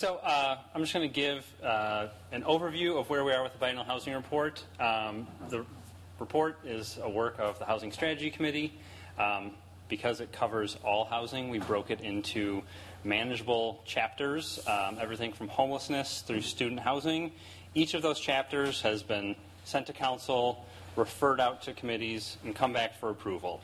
So uh, I'm just going to give uh, an overview of where we are with the biennial housing report. Um, the report is a work of the Housing Strategy Committee. Um, because it covers all housing, we broke it into manageable chapters, um, everything from homelessness through student housing. Each of those chapters has been sent to council, referred out to committees, and come back for approval.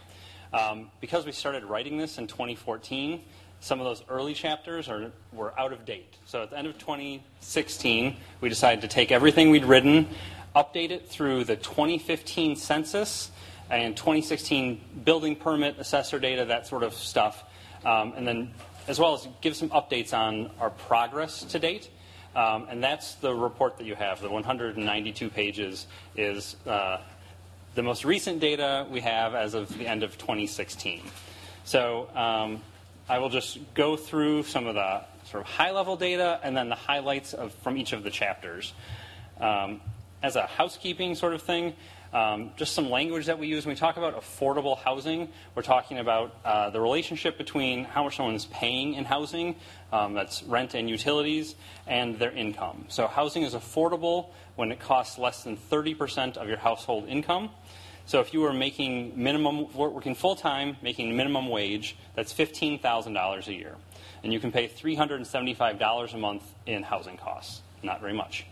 Um, because we started writing this in 2014, some of those early chapters are, were out of date. So at the end of 2016, we decided to take everything we'd written, update it through the 2015 census and 2016 building permit, assessor data, that sort of stuff, um, and then as well as give some updates on our progress to date. Um, and that's the report that you have. The 192 pages is uh, the most recent data we have as of the end of 2016. So um, I will just go through some of the sort of high level data and then the highlights of, from each of the chapters. Um, as a housekeeping sort of thing, um, just some language that we use when we talk about affordable housing. We're talking about uh, the relationship between how much someone's paying in housing, um, that's rent and utilities, and their income. So housing is affordable when it costs less than 30% of your household income. So if you were making minimum, working full time, making minimum wage, that's $15,000 a year. And you can pay $375 a month in housing costs. Not very much.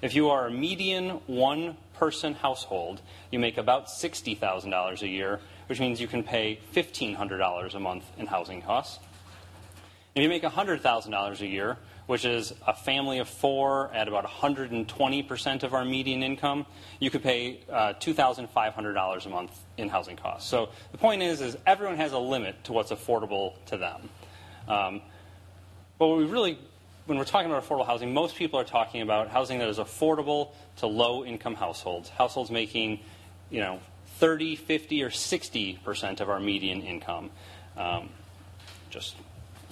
If you are a median one person household, you make about $60,000 a year, which means you can pay $1,500 a month in housing costs. If you make $100,000 a year, which is a family of four at about 120% of our median income, you could pay uh, $2,500 a month in housing costs. So the point is, is everyone has a limit to what's affordable to them. Um, but we really, when we're talking about affordable housing, most people are talking about housing that is affordable to low-income households, households making, you know, 30, 50, or 60% of our median income. Um, just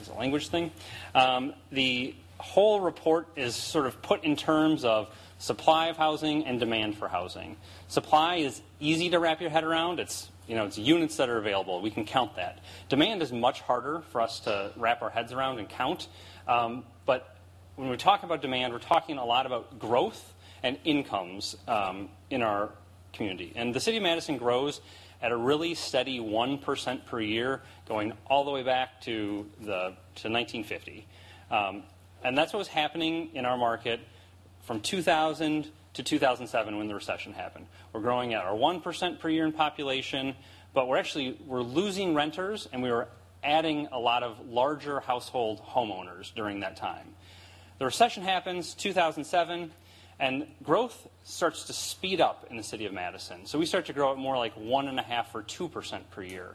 as a language thing. Um, the whole report is sort of put in terms of supply of housing and demand for housing. Supply is easy to wrap your head around. It's you know, it's units that are available. We can count that. Demand is much harder for us to wrap our heads around and count. Um, but when we talk about demand, we're talking a lot about growth and incomes um, in our community. And the city of Madison grows at a really steady 1% per year, going all the way back to, the, to 1950. Um, and that's what was happening in our market from 2000 to 2007 when the recession happened. We're growing at our 1% per year in population, but we're actually we're losing renters and we were adding a lot of larger household homeowners during that time. The recession happens 2007 and growth starts to speed up in the city of Madison. So we start to grow at more like one and a half or two percent per year,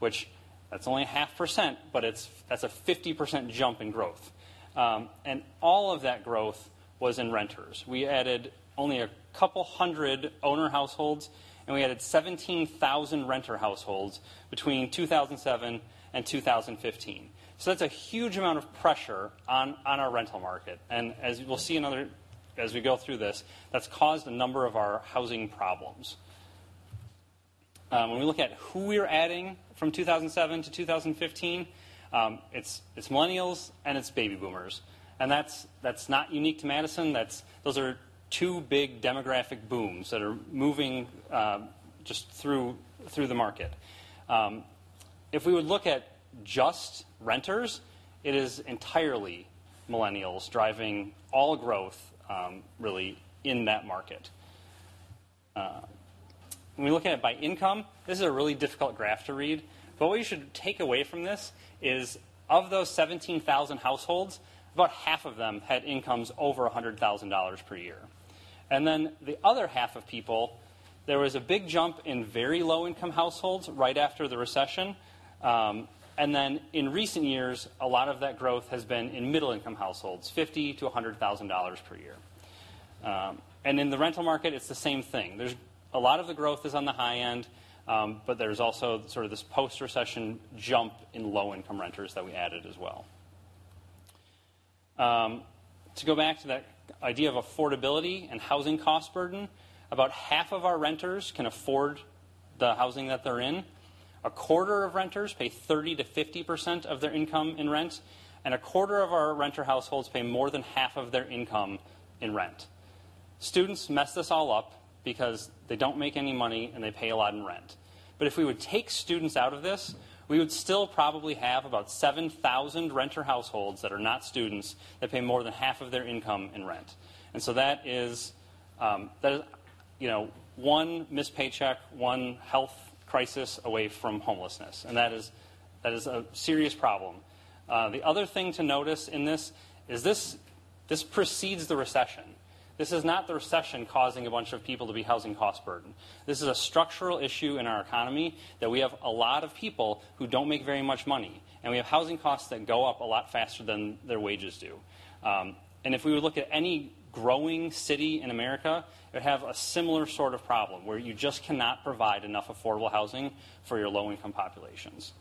which that's only a half percent, but it's that's a 50% jump in growth. Um, and all of that growth was in renters. We added only a couple hundred owner households, and we added 17,000 renter households between 2007 and 2015. So that's a huge amount of pressure on, on our rental market. And as we'll see another, as we go through this, that's caused a number of our housing problems. Um, when we look at who we're adding from 2007 to 2015, um, it's, it's millennials and it's baby boomers. And that's, that's not unique to Madison. That's, those are two big demographic booms that are moving uh, just through, through the market. Um, if we would look at just renters, it is entirely millennials driving all growth um, really in that market. Uh, when we look at it by income, this is a really difficult graph to read. But what you should take away from this is of those 17,000 households, about half of them had incomes over $100,000 per year. And then the other half of people, there was a big jump in very low income households right after the recession. Um, and then in recent years, a lot of that growth has been in middle income households, $50,000 to $100,000 per year. Um, and in the rental market, it's the same thing. There's a lot of the growth is on the high end. Um, but there's also sort of this post recession jump in low income renters that we added as well. Um, to go back to that idea of affordability and housing cost burden, about half of our renters can afford the housing that they're in. A quarter of renters pay 30 to 50 percent of their income in rent, and a quarter of our renter households pay more than half of their income in rent. Students mess this all up because they don't make any money and they pay a lot in rent. But if we would take students out of this, we would still probably have about 7,000 renter households that are not students that pay more than half of their income in rent. And so that is, um, that is you know, one missed paycheck, one health crisis away from homelessness. And that is, that is a serious problem. Uh, the other thing to notice in this is this, this precedes the recession. This is not the recession causing a bunch of people to be housing cost burden. This is a structural issue in our economy that we have a lot of people who don't make very much money. And we have housing costs that go up a lot faster than their wages do. Um, and if we would look at any growing city in America, it would have a similar sort of problem where you just cannot provide enough affordable housing for your low income populations.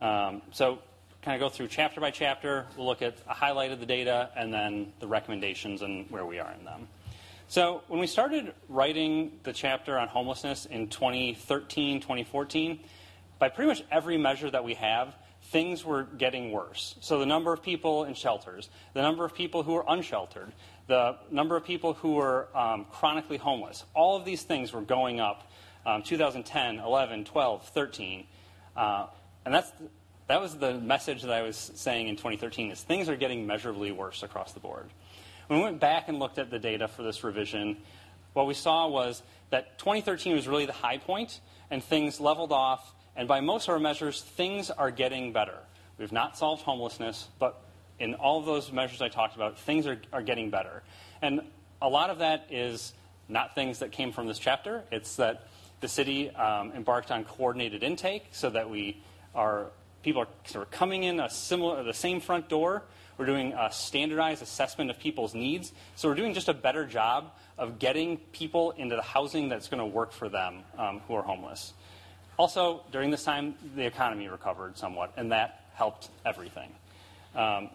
Um, so kind of go through chapter by chapter. We'll look at a highlight of the data and then the recommendations and where we are in them. So, when we started writing the chapter on homelessness in 2013, 2014, by pretty much every measure that we have, things were getting worse. So, the number of people in shelters, the number of people who were unsheltered, the number of people who were um, chronically homeless, all of these things were going up um, 2010, 11, 12, 13. Uh, and that's that was the message that I was saying in 2013 is things are getting measurably worse across the board. When we went back and looked at the data for this revision, what we saw was that 2013 was really the high point, and things leveled off. And by most of our measures, things are getting better. We've not solved homelessness, but in all of those measures I talked about, things are, are getting better. And a lot of that is not things that came from this chapter. It's that the city um, embarked on coordinated intake so that we are people are sort of coming in a similar, the same front door. We're doing a standardized assessment of people's needs. So we're doing just a better job of getting people into the housing that's going to work for them um, who are homeless. Also, during this time, the economy recovered somewhat, and that helped everything. Um,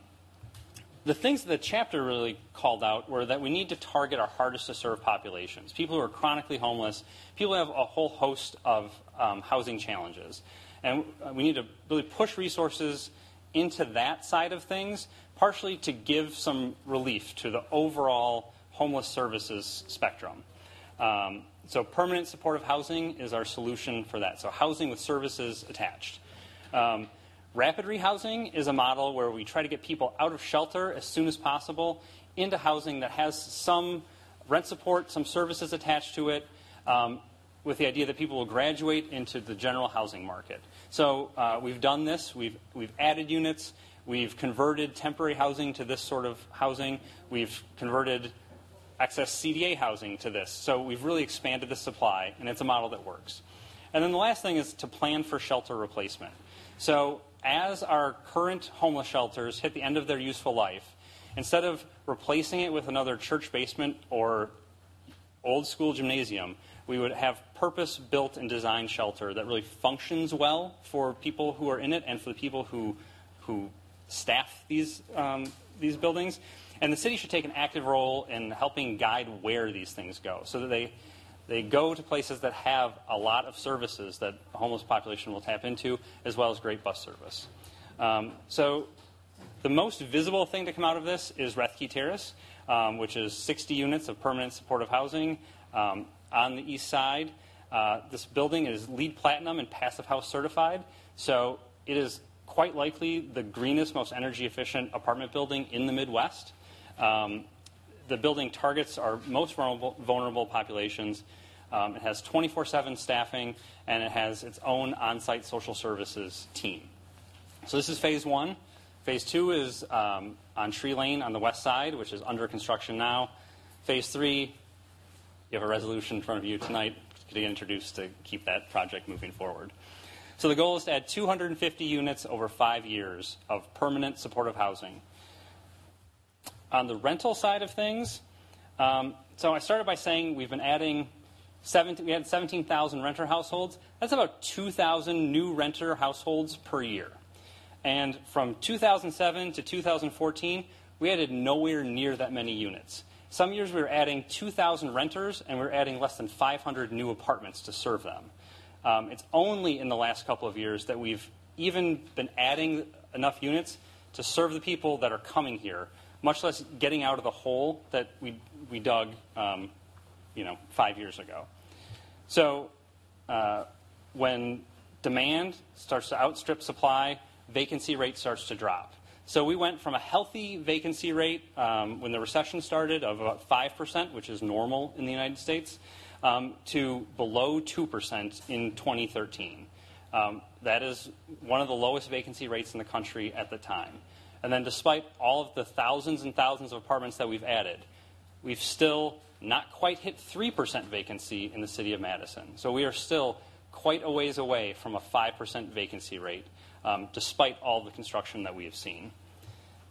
the things that the chapter really called out were that we need to target our hardest to serve populations people who are chronically homeless, people who have a whole host of um, housing challenges. And we need to really push resources into that side of things, partially to give some relief to the overall homeless services spectrum. Um, so, permanent supportive housing is our solution for that. So, housing with services attached. Um, rapid rehousing is a model where we try to get people out of shelter as soon as possible into housing that has some rent support, some services attached to it, um, with the idea that people will graduate into the general housing market. So uh, we've done this. We've, we've added units. We've converted temporary housing to this sort of housing. We've converted excess CDA housing to this. So we've really expanded the supply, and it's a model that works. And then the last thing is to plan for shelter replacement. So as our current homeless shelters hit the end of their useful life, instead of replacing it with another church basement or old school gymnasium, we would have purpose built and designed shelter that really functions well for people who are in it and for the people who, who staff these, um, these buildings. And the city should take an active role in helping guide where these things go so that they, they go to places that have a lot of services that the homeless population will tap into, as well as great bus service. Um, so the most visible thing to come out of this is Rethke Terrace, um, which is 60 units of permanent supportive housing. Um, on the east side. Uh, this building is LEED Platinum and Passive House certified, so it is quite likely the greenest, most energy efficient apartment building in the Midwest. Um, the building targets our most vulnerable, vulnerable populations. Um, it has 24 7 staffing and it has its own on site social services team. So, this is phase one. Phase two is um, on Tree Lane on the west side, which is under construction now. Phase three, you have a resolution in front of you tonight to get introduced to keep that project moving forward. So the goal is to add 250 units over five years of permanent supportive housing. On the rental side of things, um, so I started by saying we've been adding 17, we had 17,000 renter households. That's about 2,000 new renter households per year. And from 2007 to 2014, we added nowhere near that many units. Some years we were adding 2,000 renters and we are adding less than 500 new apartments to serve them. Um, it's only in the last couple of years that we've even been adding enough units to serve the people that are coming here, much less getting out of the hole that we, we dug um, you know, five years ago. So uh, when demand starts to outstrip supply, vacancy rate starts to drop. So we went from a healthy vacancy rate um, when the recession started of about 5%, which is normal in the United States, um, to below 2% in 2013. Um, that is one of the lowest vacancy rates in the country at the time. And then, despite all of the thousands and thousands of apartments that we've added, we've still not quite hit 3% vacancy in the city of Madison. So we are still quite a ways away from a 5% vacancy rate, um, despite all the construction that we have seen.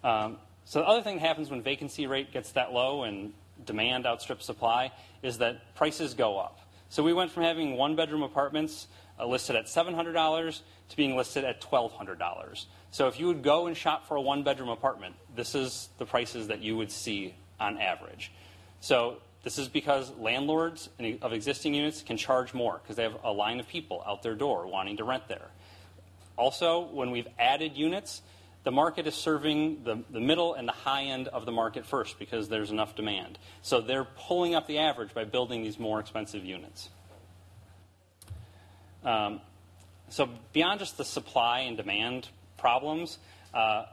Um, so the other thing that happens when vacancy rate gets that low and demand outstrips supply is that prices go up. So we went from having one bedroom apartments uh, listed at $700 to being listed at $1,200. So if you would go and shop for a one bedroom apartment, this is the prices that you would see on average. So this is because landlords of existing units can charge more because they have a line of people out their door wanting to rent there. Also, when we've added units, the market is serving the, the middle and the high end of the market first because there's enough demand. So they're pulling up the average by building these more expensive units. Um, so beyond just the supply and demand problems, uh,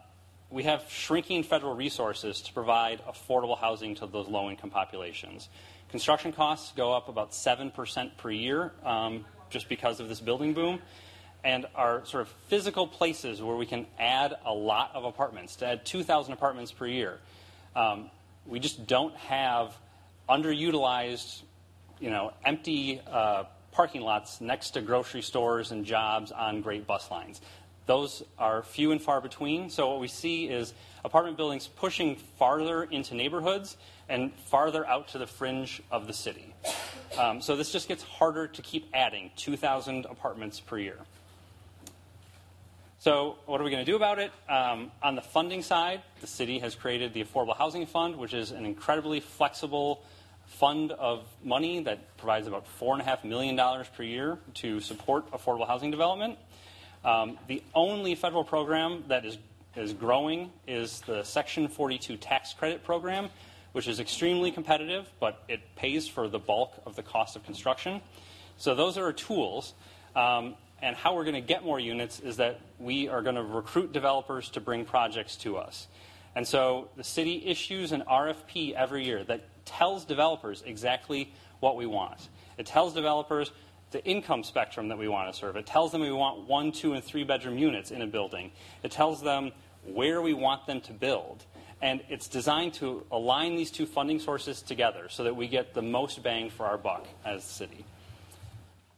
we have shrinking federal resources to provide affordable housing to those low income populations. Construction costs go up about 7% per year um, just because of this building boom and are sort of physical places where we can add a lot of apartments, to add 2,000 apartments per year. Um, we just don't have underutilized, you know, empty uh, parking lots next to grocery stores and jobs on great bus lines. Those are few and far between. So what we see is apartment buildings pushing farther into neighborhoods and farther out to the fringe of the city. Um, so this just gets harder to keep adding 2,000 apartments per year. So, what are we going to do about it? Um, on the funding side, the city has created the Affordable Housing Fund, which is an incredibly flexible fund of money that provides about $4.5 million per year to support affordable housing development. Um, the only federal program that is, is growing is the Section 42 tax credit program, which is extremely competitive, but it pays for the bulk of the cost of construction. So, those are our tools. Um, and how we're going to get more units is that we are going to recruit developers to bring projects to us. And so the city issues an RFP every year that tells developers exactly what we want. It tells developers the income spectrum that we want to serve. It tells them we want one, two, and three bedroom units in a building. It tells them where we want them to build. And it's designed to align these two funding sources together so that we get the most bang for our buck as the city.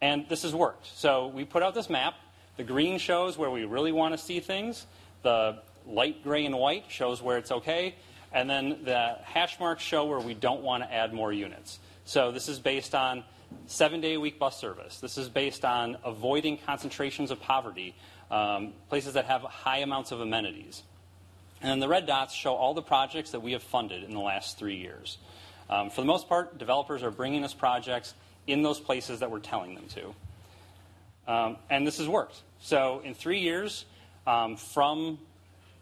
And this has worked. So we put out this map. The green shows where we really want to see things. The light gray and white shows where it's okay. And then the hash marks show where we don't want to add more units. So this is based on seven day a week bus service. This is based on avoiding concentrations of poverty, um, places that have high amounts of amenities. And then the red dots show all the projects that we have funded in the last three years. Um, for the most part, developers are bringing us projects in those places that we're telling them to. Um, and this has worked. So in three years, um, from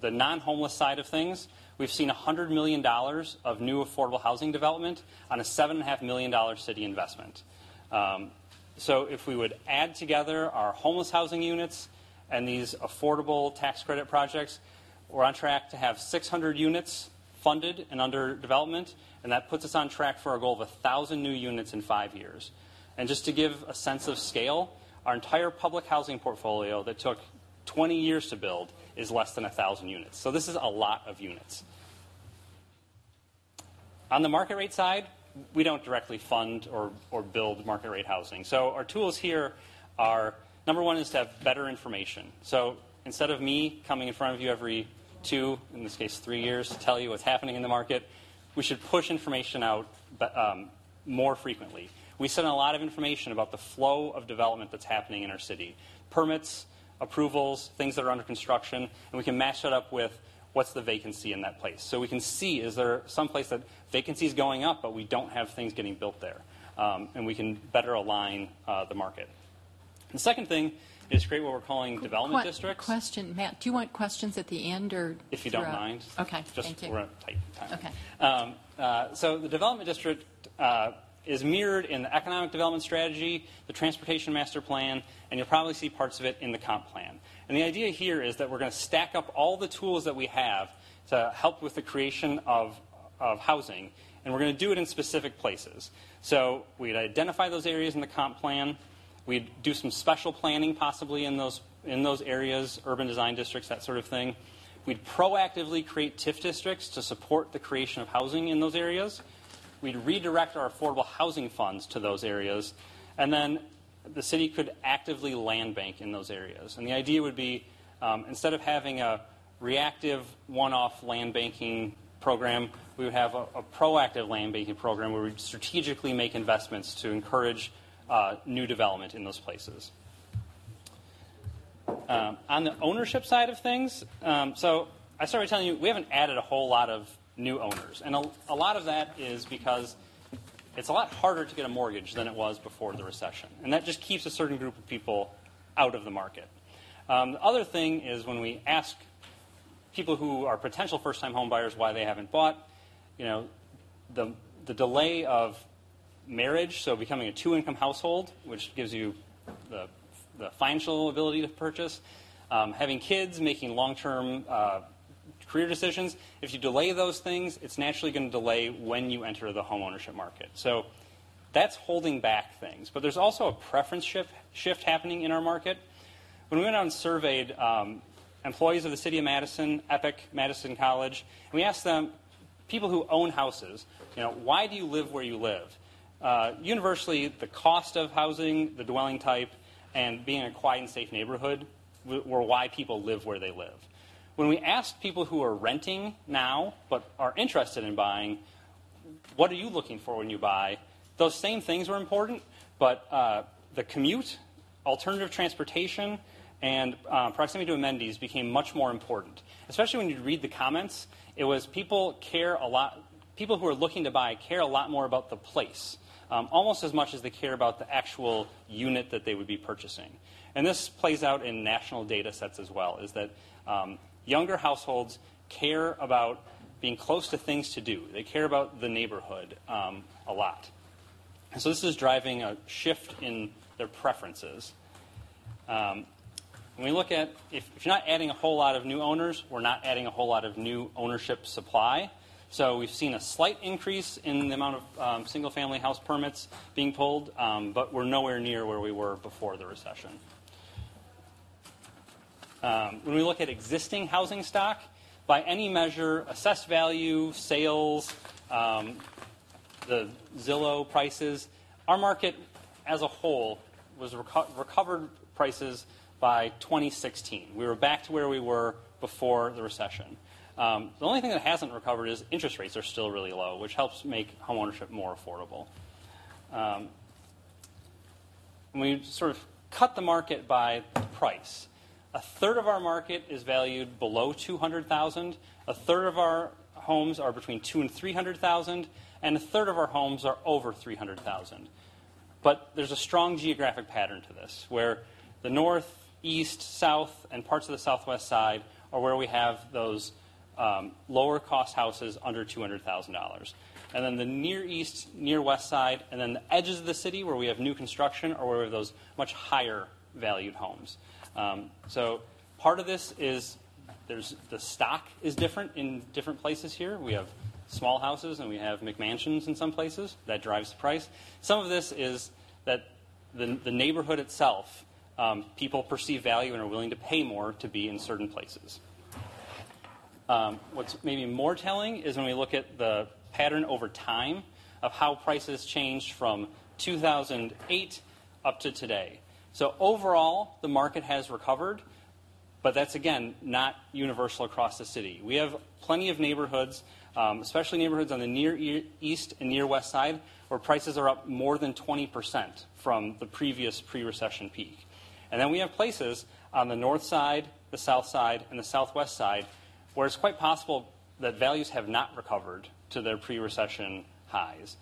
the non homeless side of things, we've seen $100 million of new affordable housing development on a $7.5 million city investment. Um, so if we would add together our homeless housing units and these affordable tax credit projects, we're on track to have 600 units funded and under development and that puts us on track for our goal of 1,000 new units in five years. And just to give a sense of scale, our entire public housing portfolio that took 20 years to build is less than 1,000 units. So this is a lot of units. On the market rate side, we don't directly fund or, or build market rate housing. So our tools here are number one is to have better information. So instead of me coming in front of you every two, in this case three years, to tell you what's happening in the market, we should push information out um, more frequently. We send a lot of information about the flow of development that's happening in our city permits, approvals, things that are under construction, and we can match that up with what's the vacancy in that place. So we can see is there some place that vacancy is going up, but we don't have things getting built there. Um, and we can better align uh, the market. The second thing is create what we're calling development Que- districts. Question, Matt, do you want questions at the end or? If you don't mind. Okay, Just, thank you. We're on tight time. Okay. Um, uh, so the development district uh, is mirrored in the economic development strategy, the transportation master plan, and you'll probably see parts of it in the comp plan. And the idea here is that we're going to stack up all the tools that we have to help with the creation of, of housing, and we're going to do it in specific places. So we'd identify those areas in the comp plan. We'd do some special planning possibly in those, in those areas, urban design districts, that sort of thing. We'd proactively create TIF districts to support the creation of housing in those areas. We'd redirect our affordable housing funds to those areas. And then the city could actively land bank in those areas. And the idea would be um, instead of having a reactive one off land banking program, we would have a, a proactive land banking program where we strategically make investments to encourage uh, new development in those places. Um, on the ownership side of things, um, so I started telling you we haven't added a whole lot of new owners, and a, a lot of that is because it's a lot harder to get a mortgage than it was before the recession, and that just keeps a certain group of people out of the market. Um, the other thing is when we ask people who are potential first-time home buyers why they haven't bought, you know, the the delay of marriage, so becoming a two-income household, which gives you the the financial ability to purchase, um, having kids, making long-term uh, career decisions. If you delay those things, it's naturally going to delay when you enter the home ownership market. So that's holding back things. But there's also a preference shift, shift happening in our market. When we went out and surveyed um, employees of the city of Madison, Epic, Madison College, and we asked them, people who own houses, you know, why do you live where you live? Uh, universally, the cost of housing, the dwelling type, and being in a quiet and safe neighborhood were why people live where they live. When we asked people who are renting now but are interested in buying, what are you looking for when you buy? Those same things were important, but uh, the commute, alternative transportation, and uh, proximity to amenities became much more important. Especially when you read the comments, it was people care a lot. People who are looking to buy care a lot more about the place um, almost as much as they care about the actual unit that they would be purchasing. And this plays out in national data sets as well, is that um, younger households care about being close to things to do. They care about the neighborhood um, a lot. And so this is driving a shift in their preferences. Um, when we look at, if, if you're not adding a whole lot of new owners, we're not adding a whole lot of new ownership supply. So we've seen a slight increase in the amount of um, single-family house permits being pulled, um, but we're nowhere near where we were before the recession. Um, when we look at existing housing stock, by any measure, assessed value, sales, um, the Zillow prices, our market as a whole was reco- recovered prices by 2016. We were back to where we were before the recession. Um, the only thing that hasn't recovered is interest rates are still really low, which helps make homeownership more affordable. Um, we sort of cut the market by price. A third of our market is valued below 200,000. A third of our homes are between two and 300,000, and a third of our homes are over 300,000. But there's a strong geographic pattern to this, where the north, east, south, and parts of the southwest side are where we have those um, lower cost houses under $200,000. And then the near east, near west side, and then the edges of the city where we have new construction or where we have those much higher valued homes. Um, so part of this is there's the stock is different in different places here. We have small houses and we have McMansions in some places. That drives the price. Some of this is that the, the neighborhood itself, um, people perceive value and are willing to pay more to be in certain places. Um, what's maybe more telling is when we look at the pattern over time of how prices changed from 2008 up to today. So overall, the market has recovered, but that's again not universal across the city. We have plenty of neighborhoods, um, especially neighborhoods on the near east and near west side, where prices are up more than 20% from the previous pre recession peak. And then we have places on the north side, the south side, and the southwest side where it's quite possible that values have not recovered to their pre recession highs.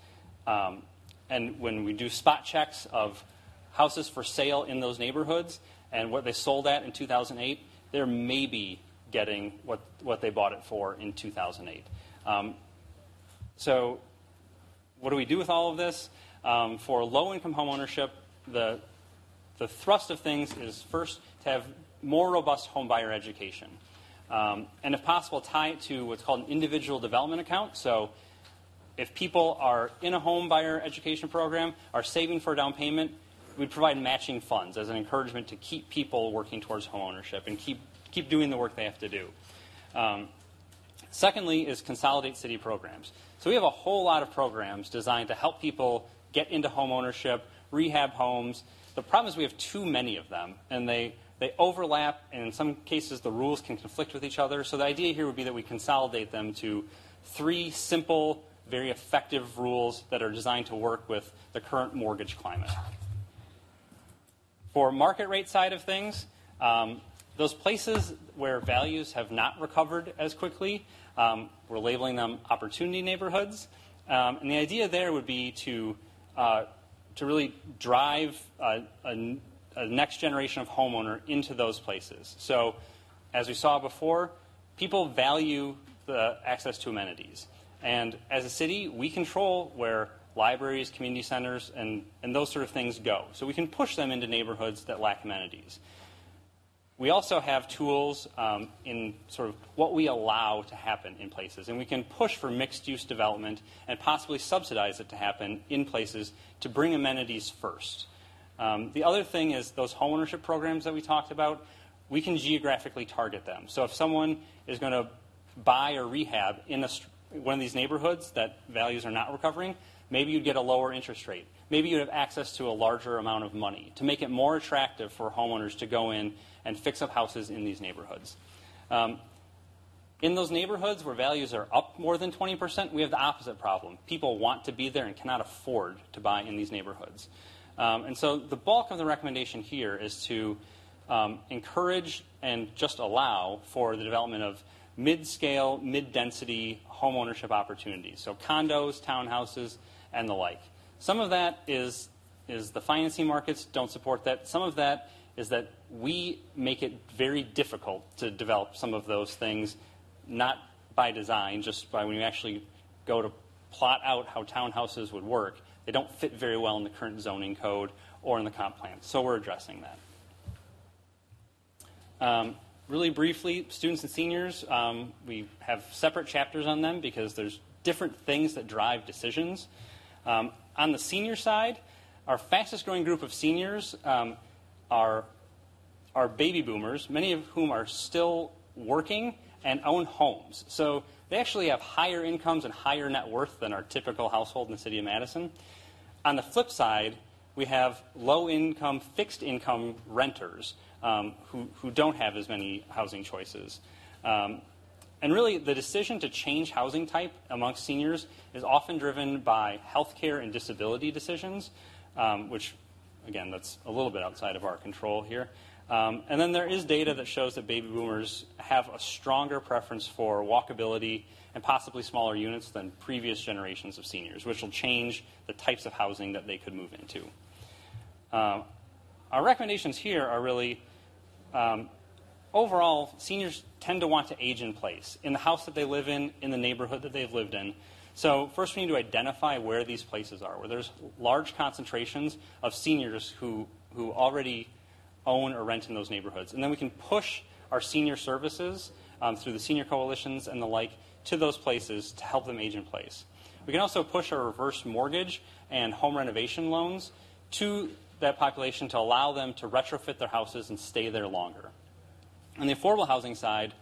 Um, and when we do spot checks of houses for sale in those neighborhoods, and what they sold at in 2008, they're maybe getting what, what they bought it for in 2008. Um, so, what do we do with all of this? Um, for low income homeownership, the, the thrust of things is first to have more robust home buyer education. Um, and if possible, tie it to what's called an individual development account. So, if people are in a home buyer education program, are saving for a down payment, we provide matching funds as an encouragement to keep people working towards homeownership and keep, keep doing the work they have to do. Um, secondly, is consolidate city programs. So we have a whole lot of programs designed to help people get into homeownership, rehab homes. The problem is we have too many of them, and they, they overlap, and in some cases the rules can conflict with each other. So the idea here would be that we consolidate them to three simple, very effective rules that are designed to work with the current mortgage climate. For market rate side of things, um, those places where values have not recovered as quickly, um, we're labeling them opportunity neighborhoods. Um, and the idea there would be to, uh, to really drive a, a, a next generation of homeowner into those places. So, as we saw before, people value the access to amenities. And as a city, we control where libraries, community centers, and, and those sort of things go. So we can push them into neighborhoods that lack amenities. We also have tools um, in sort of what we allow to happen in places, and we can push for mixed use development and possibly subsidize it to happen in places to bring amenities first. Um, the other thing is those homeownership programs that we talked about, we can geographically target them. So if someone is going to buy or rehab in a, one of these neighborhoods that values are not recovering, Maybe you'd get a lower interest rate. Maybe you'd have access to a larger amount of money to make it more attractive for homeowners to go in and fix up houses in these neighborhoods. Um, in those neighborhoods where values are up more than 20%, we have the opposite problem. People want to be there and cannot afford to buy in these neighborhoods. Um, and so the bulk of the recommendation here is to um, encourage and just allow for the development of mid scale, mid density homeownership opportunities. So condos, townhouses, and the like. Some of that is, is the financing markets don't support that. Some of that is that we make it very difficult to develop some of those things, not by design, just by when you actually go to plot out how townhouses would work. They don't fit very well in the current zoning code or in the comp plan. So we're addressing that. Um, really briefly, students and seniors, um, we have separate chapters on them because there's different things that drive decisions. Um, on the senior side, our fastest growing group of seniors um, are, are baby boomers, many of whom are still working and own homes. So they actually have higher incomes and higher net worth than our typical household in the city of Madison. On the flip side, we have low income, fixed income renters um, who, who don't have as many housing choices. Um, and really, the decision to change housing type amongst seniors is often driven by healthcare and disability decisions, um, which, again, that's a little bit outside of our control here. Um, and then there is data that shows that baby boomers have a stronger preference for walkability and possibly smaller units than previous generations of seniors, which will change the types of housing that they could move into. Uh, our recommendations here are really um, overall, seniors tend to want to age in place in the house that they live in, in the neighborhood that they've lived in. So, first, we need to identify where these places are, where there's large concentrations of seniors who, who already own or rent in those neighborhoods. And then we can push our senior services um, through the senior coalitions and the like to those places to help them age in place. We can also push our reverse mortgage and home renovation loans to that population to allow them to retrofit their houses and stay there longer. On the affordable housing side,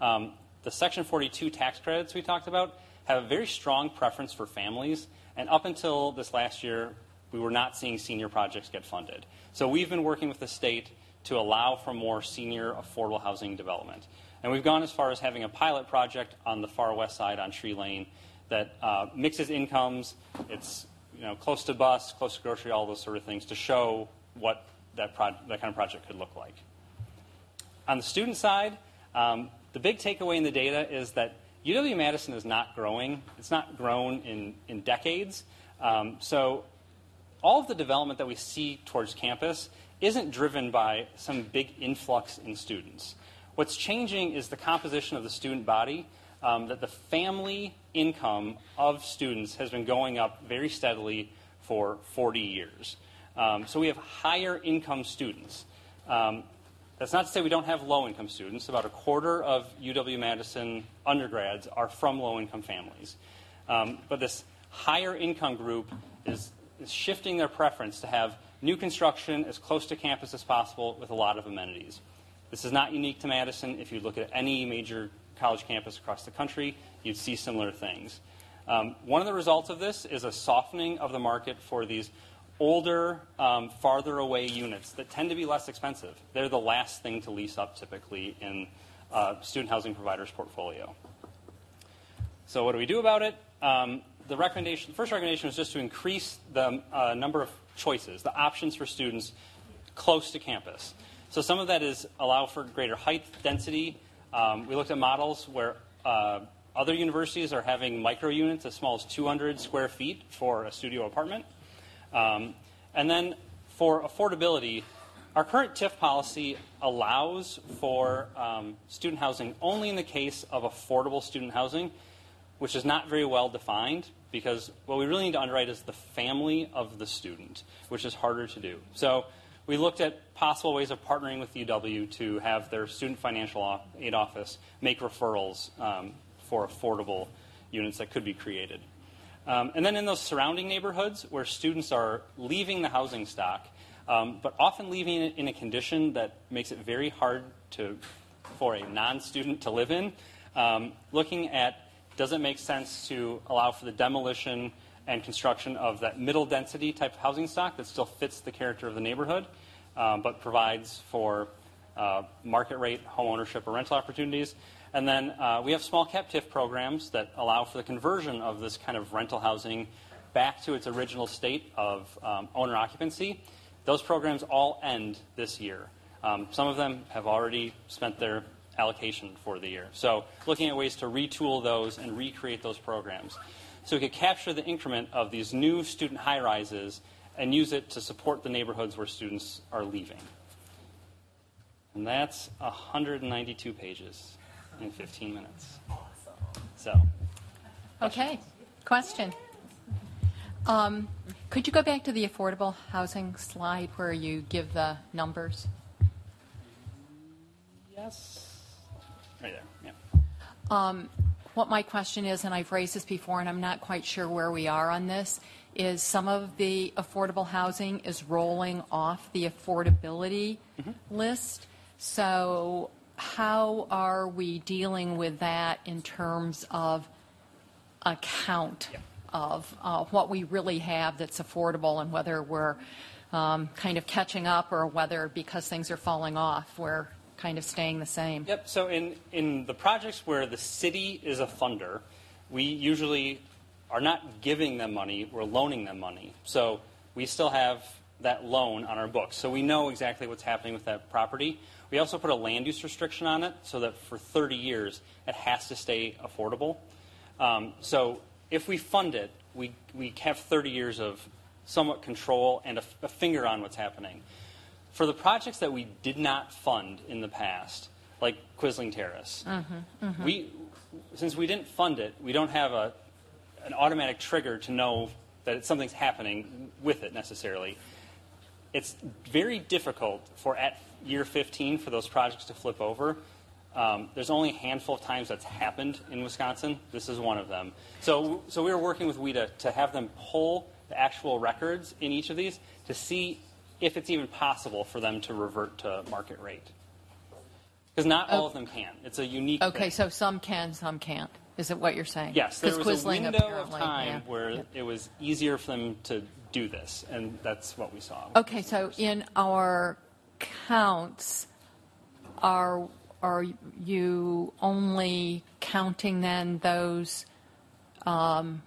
um, the Section 42 tax credits we talked about have a very strong preference for families, and up until this last year, we were not seeing senior projects get funded. So we've been working with the state to allow for more senior affordable housing development. And we've gone as far as having a pilot project on the far west side on Tree Lane that uh, mixes incomes. It's you know, close to bus, close to grocery, all those sort of things to show what that, pro- that kind of project could look like. On the student side, um, the big takeaway in the data is that UW Madison is not growing. It's not grown in, in decades. Um, so all of the development that we see towards campus isn't driven by some big influx in students. What's changing is the composition of the student body, um, that the family income of students has been going up very steadily for 40 years. Um, so we have higher income students. Um, that's not to say we don't have low income students. About a quarter of UW Madison undergrads are from low income families. Um, but this higher income group is, is shifting their preference to have new construction as close to campus as possible with a lot of amenities. This is not unique to Madison. If you look at any major college campus across the country, you'd see similar things. Um, one of the results of this is a softening of the market for these older, um, farther away units that tend to be less expensive. They're the last thing to lease up typically in uh, student housing providers' portfolio. So, what do we do about it? Um, the recommendation, the first recommendation was just to increase the uh, number of choices, the options for students close to campus. So, some of that is allow for greater height density. Um, we looked at models where uh, other universities are having micro units as small as 200 square feet for a studio apartment. Um, and then for affordability, our current TIF policy allows for um, student housing only in the case of affordable student housing, which is not very well defined because what we really need to underwrite is the family of the student, which is harder to do. So we looked at possible ways of partnering with UW to have their student financial aid office make referrals um, for affordable units that could be created. Um, and then in those surrounding neighborhoods where students are leaving the housing stock, um, but often leaving it in a condition that makes it very hard to, for a non student to live in, um, looking at does it make sense to allow for the demolition and construction of that middle density type of housing stock that still fits the character of the neighborhood, um, but provides for uh, market rate home ownership or rental opportunities. And then uh, we have small cap TIF programs that allow for the conversion of this kind of rental housing back to its original state of um, owner occupancy. Those programs all end this year. Um, some of them have already spent their allocation for the year. So, looking at ways to retool those and recreate those programs. So, we could capture the increment of these new student high rises and use it to support the neighborhoods where students are leaving. And that's 192 pages in 15 minutes. So, Okay, question. Um, Could you go back to the affordable housing slide where you give the numbers? yes. Right there, yeah. Um, What my question is, and I've raised this before, and I'm not quite sure where we are on this, is some of the affordable housing is rolling off the affordability list. So how are we dealing with that in terms of a count Yeah. of uh, what we really have that's affordable and whether we're um, kind of catching up or whether because things are falling off, we're kind of staying the same? Yep. So in, in the projects where the city is a funder, we usually are not giving them money, we're loaning them money. So we still have that loan on our books. So we know exactly what's happening with that property. We also put a land use restriction on it so that for 30 years it has to stay affordable. Um, so if we fund it, we, we have 30 years of somewhat control and a, a finger on what's happening. For the projects that we did not fund in the past, like Quisling Terrace, we since we didn't fund it, we don't have a an automatic trigger to know that something's happening with it necessarily. It's very difficult for at year 15 for those projects to flip over. Um, there's only a handful of times that's happened in Wisconsin. This is one of them. So, so we were working with WHEDA to have them pull the actual records in each of these to see if it's even possible for them to revert to market rate. Because not all of them can. It's a unique. Okay, thing. so some can, some can't. Is it what you're saying? Yes, there was a Quisling window of time yeah. where Yeah. it was easier for them to do this, and that's what we saw. Okay, so in our counts, are, are you only counting then those um,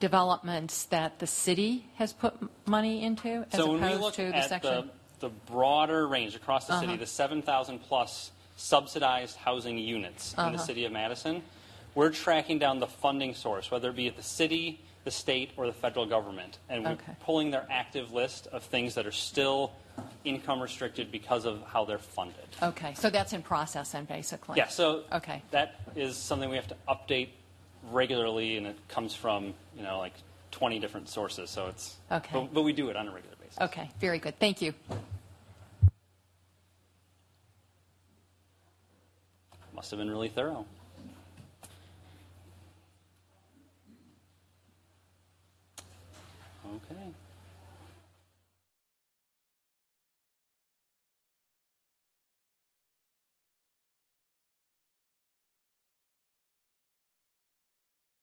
developments that the city has put m- money into as so when we opposed look to the at section? Uh-huh. the, the broader range across the city, the 7,000 plus subsidized housing units in the Uh-huh. city of Madison, we're tracking down the funding source, whether it be at the city, the state, or the federal government, and we're Okay. pulling their active list of things that are still income restricted because of how they're funded. Okay, so that's in process then, basically? Yeah, so Okay. that is something we have to update regularly, and it comes from, you know, like 20 different sources, so it's, Okay. but, but we do it on a regular basis. Okay, very good. Thank you. Must have been really thorough. Okay.